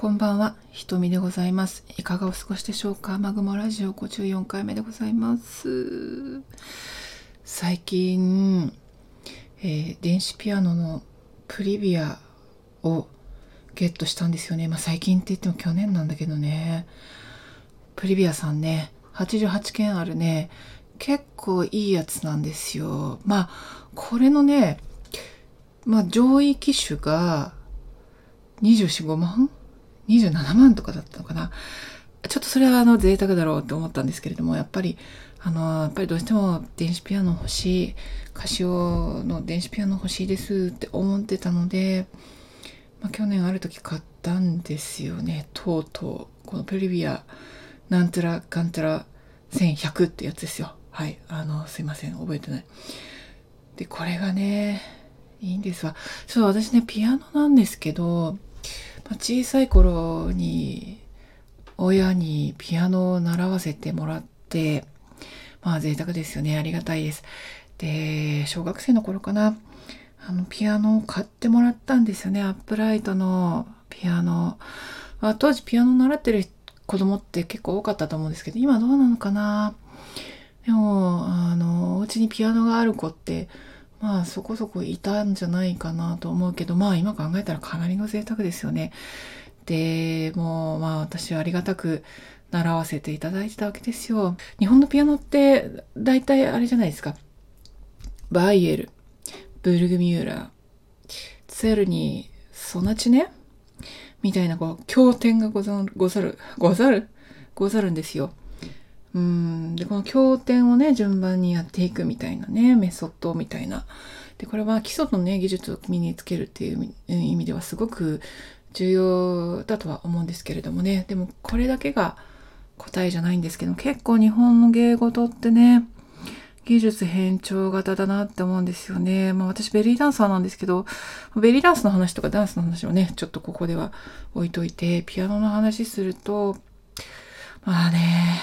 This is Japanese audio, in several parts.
こんばんは、ひとみでございます。いかがお過ごしでしょうか？マグモラジオ54回目でございます。最近、えー電子ピアノのプリビアをゲットしたんですよね。まあ最近って言っても去年なんだけどね。プリビアさんね、88件あるね、結構いいやつなんですよ。まあ、これのね、まあ上位機種が24、5万？27万とかだったのかな。ちょっとそれはあの贅沢だろうって思ったんですけれども、やっぱり、あの、やっぱりどうしても電子ピアノ欲しい、カシオの電子ピアノ欲しいですって思ってたので、まあ、去年ある時買ったんですよね。とうとう、このプリビア、なんたらかんたら1100ってやつですよ。はい。あの、すいません。覚えてない。で、これがね、いいんですわ。そう、私ね、ピアノなんですけど、小さい頃に親にピアノを習わせてもらって、まあ贅沢ですよね。ありがたいです。で、小学生の頃かな。あの、ピアノを買ってもらったんですよね。アップライトのピアノ。まあ、当時ピアノ習ってる子供って結構多かったと思うんですけど、今どうなのかな。でも、あの、お家にピアノがある子って、まあそこそこいたんじゃないかなと思うけど、まあ今考えたらかなりの贅沢ですよね。で、もうまあ私はありがたく習わせていただいてたわけですよ。日本のピアノって大体あれじゃないですか。バイエル、ブルグミューラー、ツェルニー、ソナチネ？みたいなこう経典がござる、ござる、ござるござるんですよ。うん。で、この経典をね、順番にやっていくみたいなね、メソッドみたいな。で、これは基礎のね、技術を身につけるっていう意味ではすごく重要だとは思うんですけれどもね。でも、これだけが答えじゃないんですけど、結構日本の芸事ってね、技術変調型だなって思うんですよね。まあ私ベリーダンサーなんですけど、ベリーダンスの話とかダンスの話をね、ちょっとここでは置いといて、ピアノの話すると、まあね、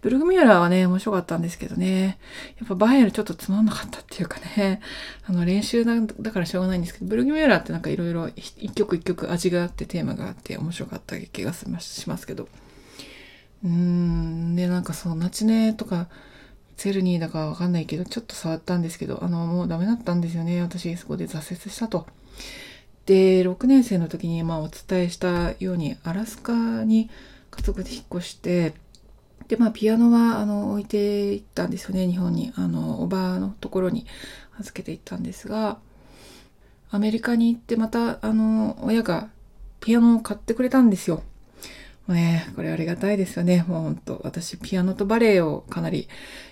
ブルグミューラーはね、面白かったんですけどね。やっぱバイエルちょっとつまんなかったっていうかね。あの練習だだからしょうがないんですけど、ブルグミューラーってなんかいろいろ一曲一曲味があってテーマがあって面白かった気がしますけど。うーん。で、なんかそう、ナチネとか、セルニーだかわかんないけど、ちょっと触ったんですけど、あの、もうダメだったんですよね。私、そこで挫折したと。で、6年生の時に、まあ、お伝えしたように、アラスカに家族で引っ越して、で、まあ、ピアノは、あの、置いていったんですよね、日本に。あの、おばのところに預けていったんですが、アメリカに行って、また、あの、親がピアノを買ってくれたんですよ。もうね、これありがたいですよね。もう本当私、ピアノとバレエをかなり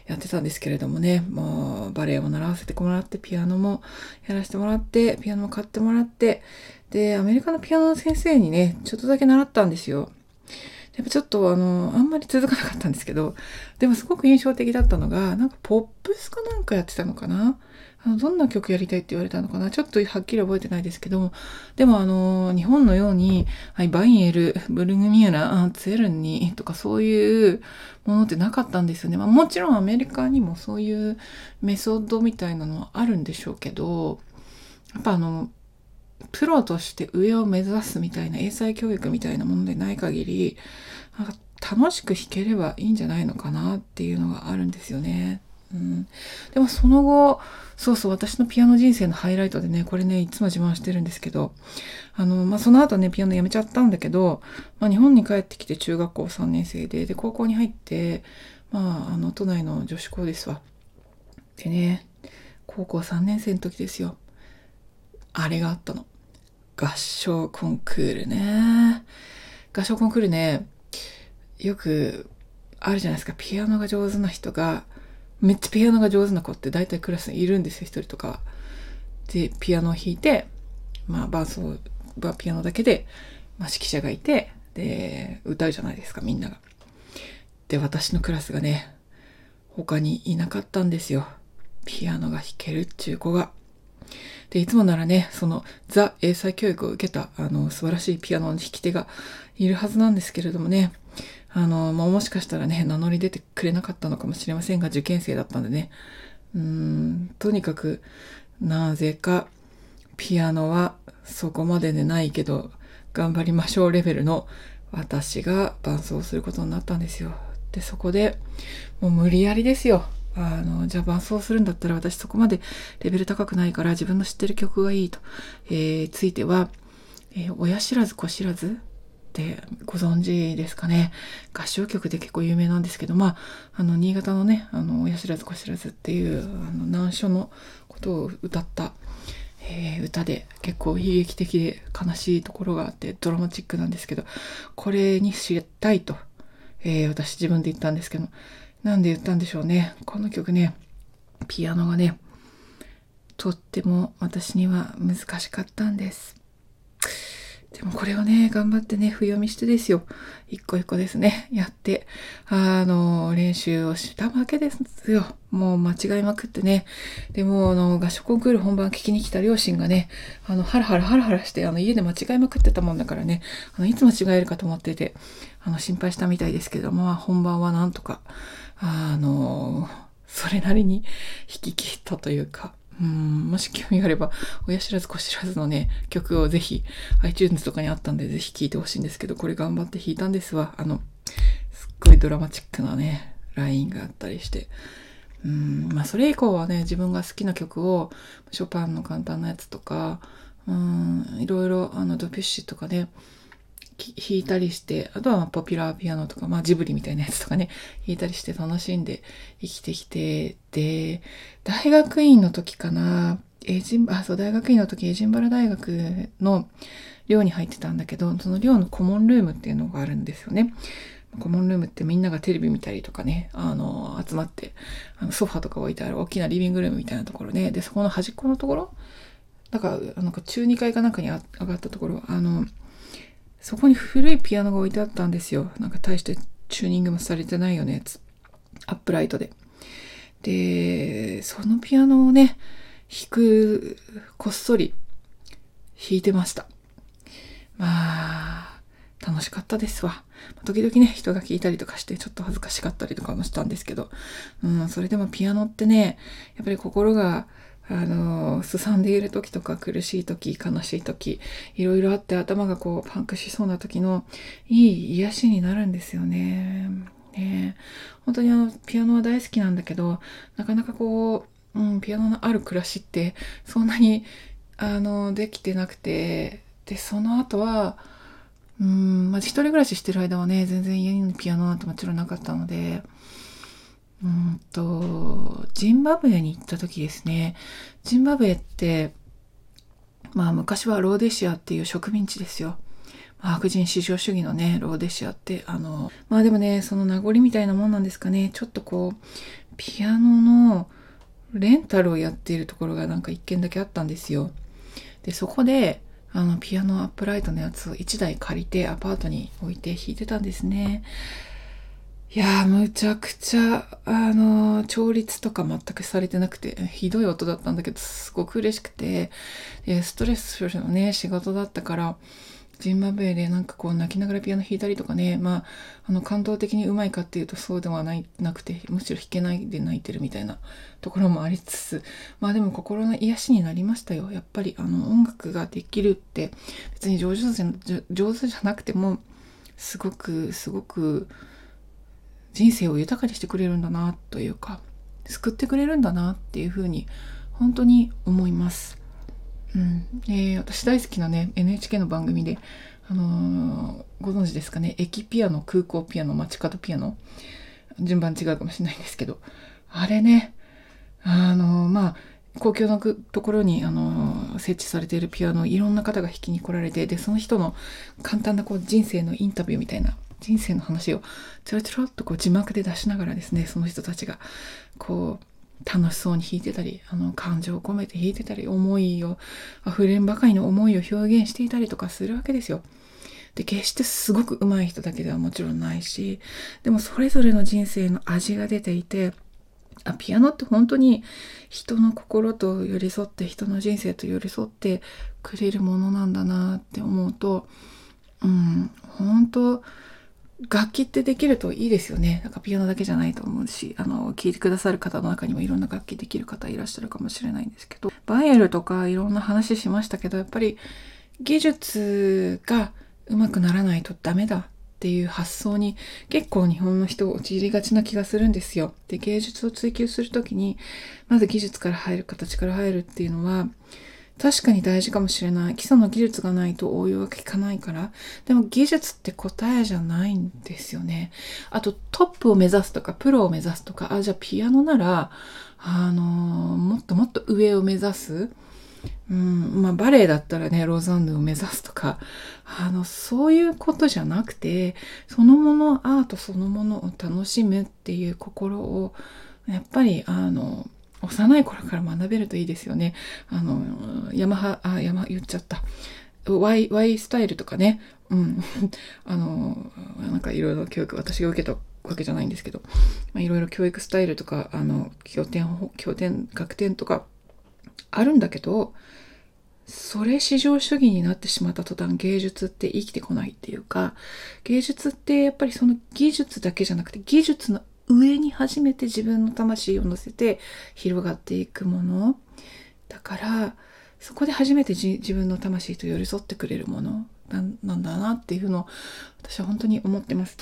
やってたんですけれどもね、もうバレエを習わせてもらって、ピアノもやらせてもらって、ピアノも買ってもらって、で、アメリカのピアノの先生にね、ちょっとだけ習ったんですよ。やっぱちょっとあの、あんまり続かなかったんですけど、でもすごく印象的だったのが、なんかポップスかなんかやってたのかな？あのどんな曲やりたいって言われたのかな？ちょっとはっきり覚えてないですけど、でもあの、日本のように、はい、バイエル、ブルグミューラ、ツェルンニとかそういうものってなかったんですよね。まあもちろんアメリカにもそういうメソッドみたいなのはあるんでしょうけど、やっぱあの、プロとして上を目指すみたいな英才教育みたいなものでない限り、なんか楽しく弾ければいいんじゃないのかなっていうのがあるんですよね。うん、でもその後、そうそう、私のピアノ人生のハイライトでね、これね、いつも自慢してるんですけど、あの、まあ、その後ね、ピアノやめちゃったんだけど、まあ、日本に帰ってきて中学校3年生で、で、高校に入って、まあ、あの、都内の女子校ですわ。でね、高校3年生の時ですよ。あれがあったの。合唱コンクールね。合唱コンクールね、よくあるじゃないですか。ピアノが上手な人が、めっちゃピアノが上手な子って大体クラスにいるんですよ、一人とか。で、ピアノを弾いて、まあ、伴奏はピアノだけで、まあ、指揮者がいて、で、歌うじゃないですか、みんなが。で、私のクラスがね、他にいなかったんですよ。ピアノが弾けるっていう子が。で、いつもならね、そのザ英才教育を受けた、あの、素晴らしいピアノの弾き手がいるはずなんですけれどもね、あの、まあ、もしかしたらね、名乗り出てくれなかったのかもしれませんが、受験生だったんでね、うーん、とにかく、なぜか、ピアノはそこまででないけど頑張りましょうレベルの私が伴奏することになったんですよ。で、そこでもう無理やりですよ。あの、じゃあ伴奏するんだったら私そこまでレベル高くないから自分の知ってる曲がいいと、えー、ついては、えー、親知らず子知らずってご存知ですかね。合唱曲で結構有名なんですけど、まあ、あの、新潟のね、あの、親知らず子知らずっていう、あの、難所のことを歌った、えー、歌で結構悲劇的で悲しいところがあってドラマチックなんですけど、これに知りたいと、えー、私自分で言ったんですけど、なんで言ったんでしょうね。この曲ね、ピアノがね、とっても私には難しかったんです。でもこれをね、頑張ってね、不読みしてですよ。一個一個ですね、やって、あの、練習をしたわけですよ。もう間違いまくってね。でも、あの、合唱コンクール本番聞きに来た両親がね、あの、ハラハラハラハラして、あの、家で間違いまくってたもんだからね、あの、いつ間違えるかと思ってて、あの、心配したみたいですけども、まあ、本番はなんとか、あの、それなりに引き切ったというか、うん、もし興味があれば、親知らず子知らずのね、曲をぜひ iTunes とかにあったんでぜひ聴いてほしいんですけど、これ頑張って弾いたんですわ。あの、すっごいドラマチックなね、ラインがあったりして。うん、まあそれ以降はね、自分が好きな曲を、ショパンの簡単なやつとか、うん、いろいろ、あの、ドピュッシュとかね、弾いたりして、あとはポピュラーピアノとか、まあジブリみたいなやつとかね、弾いたりして楽しんで生きてきて、で、大学院の時かな、エジン、あ、そう、大学院の時、エジンバラ大学の寮に入ってたんだけど、その寮のコモンルームっていうのがあるんですよね。コモンルームってみんながテレビ見たりとかね、あの、集まって、あのソファとか置いてある大きなリビングルームみたいなところで、で、そこの端っこのところ、だから、なんか中2階かなんかに上がったところ、あの、そこに古いピアノが置いてあったんですよ。なんか大してチューニングもされてないよね。アップライトで。で、そのピアノをね、弾く、こっそり弾いてました。まあ、楽しかったですわ。時々ね、人が聞いたりとかして、ちょっと恥ずかしかったりとかもしたんですけど、うん、それでもピアノってね、やっぱり心があの、すさんでいる時とか苦しい時、悲しい時、いろいろあって頭がこうパンクしそうな時のいい癒しになるんですよね。ね本当にあの、ピアノは大好きなんだけど、なかなかこう、うん、ピアノのある暮らしってそんなに、あの、できてなくて、で、その後は、うん、まあ、一人暮らししてる間はね、全然家にピアノなんてもちろんなかったので、うんと、ジンバブエに行った時ですね。ジンバブエって、まあ昔はローデシアっていう植民地ですよ。白人至上主義のね、ローデシアって、あの、まあでもね、その名残みたいなもんなんですかね。ちょっとこう、ピアノのレンタルをやっているところがなんか一軒だけあったんですよ。で、そこで、あの、ピアノアップライトのやつを1台借りてアパートに置いて弾いてたんですね。いや、むちゃくちゃ、あのー、調律とか全くされてなくて、ひどい音だったんだけど、すごく嬉しくて、ストレスのね、仕事だったから、ジンバブエでなんかこう泣きながらピアノ弾いたりとかね、まあ、あの感動的にうまいかっていうとそうではないなくて、むしろ弾けないで泣いてるみたいなところもありつつ、まあでも心の癒しになりましたよ。やっぱりあの音楽ができるって別に上手じゃなくても、すごくすごく人生を豊かにしてくれるんだなというか救ってくれるんだなっていうふうに本当に思います。うん。えー、私大好きなね NHK の番組で、あのー、ご存知ですかね？駅ピアノ空港ピアノ街角ピアノ。順番違うかもしれないんですけど。あれねあのー、まあ公共のところに、あの設置されているピアノをいろんな方が弾きに来られてでその人の簡単なこう人生のインタビューみたいな人生の話をちょろちょろっとこう字幕で出しながらですねその人たちがこう楽しそうに弾いてたりあの感情を込めて弾いてたり思いを溢れんばかりの思いを表現していたりとかするわけですよ。で決してすごく上手い人だけではもちろんないしでもそれぞれの人生の味が出ていてあピアノって本当に人の心と寄り添って人の人生と寄り添ってくれるものなんだなって思うとうん本当楽器ってできるといいですよね。なんかピアノだけじゃないと思うし、あの、聴いてくださる方の中にもいろんな楽器できる方いらっしゃるかもしれないんですけど、バイエルとかいろんな話しましたけど、やっぱり技術が上手くならないとダメだっていう発想に結構日本の人陥りがちな気がするんですよ。で、芸術を追求するときに、まず技術から入る、形から入るっていうのは、確かに大事かもしれない。基礎の技術がないと応用が効かないから。でも技術って答えじゃないんですよね。あとトップを目指すとか、プロを目指すとか、あ、じゃあピアノなら、あのー、もっともっと上を目指す。うん、まあバレエだったらね、ローザンヌを目指すとか、あの、そういうことじゃなくて、そのもの、アートそのものを楽しむっていう心を、やっぱり、あの、幼い頃から学べるといいですよね。あの、ヤマハ、あ、ヤマ、言っちゃった。Y、Y スタイルとかね。うん。あの、なんかいろいろ教育、私が受けたわけじゃないんですけど、まあ、いろいろ教育スタイルとか、あの、経典、経典、学典とか、あるんだけど、それ至上主義になってしまった途端芸術って生きてこないっていうか、芸術ってやっぱりその技術だけじゃなくて技術の上に初めて自分の魂を乗せて広がっていくもの。だから、そこで初めて自分の魂と寄り添ってくれるものなんだなっていうのを私は本当に思ってます。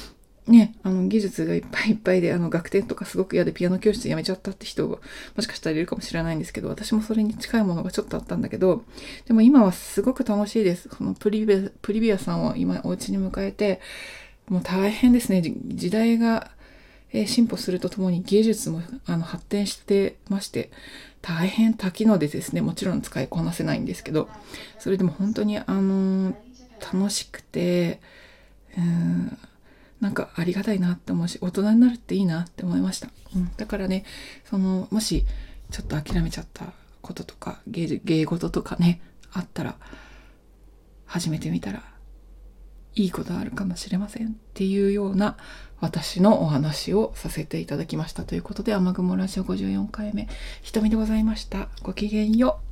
ね、あの技術がいっぱいいっぱいで、あの学点とかすごく嫌でピアノ教室辞めちゃったって人がもしかしたらいるかもしれないんですけど、私もそれに近いものがちょっとあったんだけど、でも今はすごく楽しいです。そのプリビ、プリビアさんを今お家に迎えて、もう大変ですね。時代が、え進歩するとともに技術もあの発展してまして、大変多機能でですね、もちろん使いこなせないんですけど、それでも本当にあの楽しくて、うんなんかありがたいなって思うし、大人になるっていいなって思いました。うん、だからね、その、もし、ちょっと諦めちゃったこととか、芸事とかね、あったら、始めてみたら、いいことあるかもしれませんっていうような私のお話をさせていただきましたということで、雨雲ラジオ54回目、瞳でございました。ごきげんよう。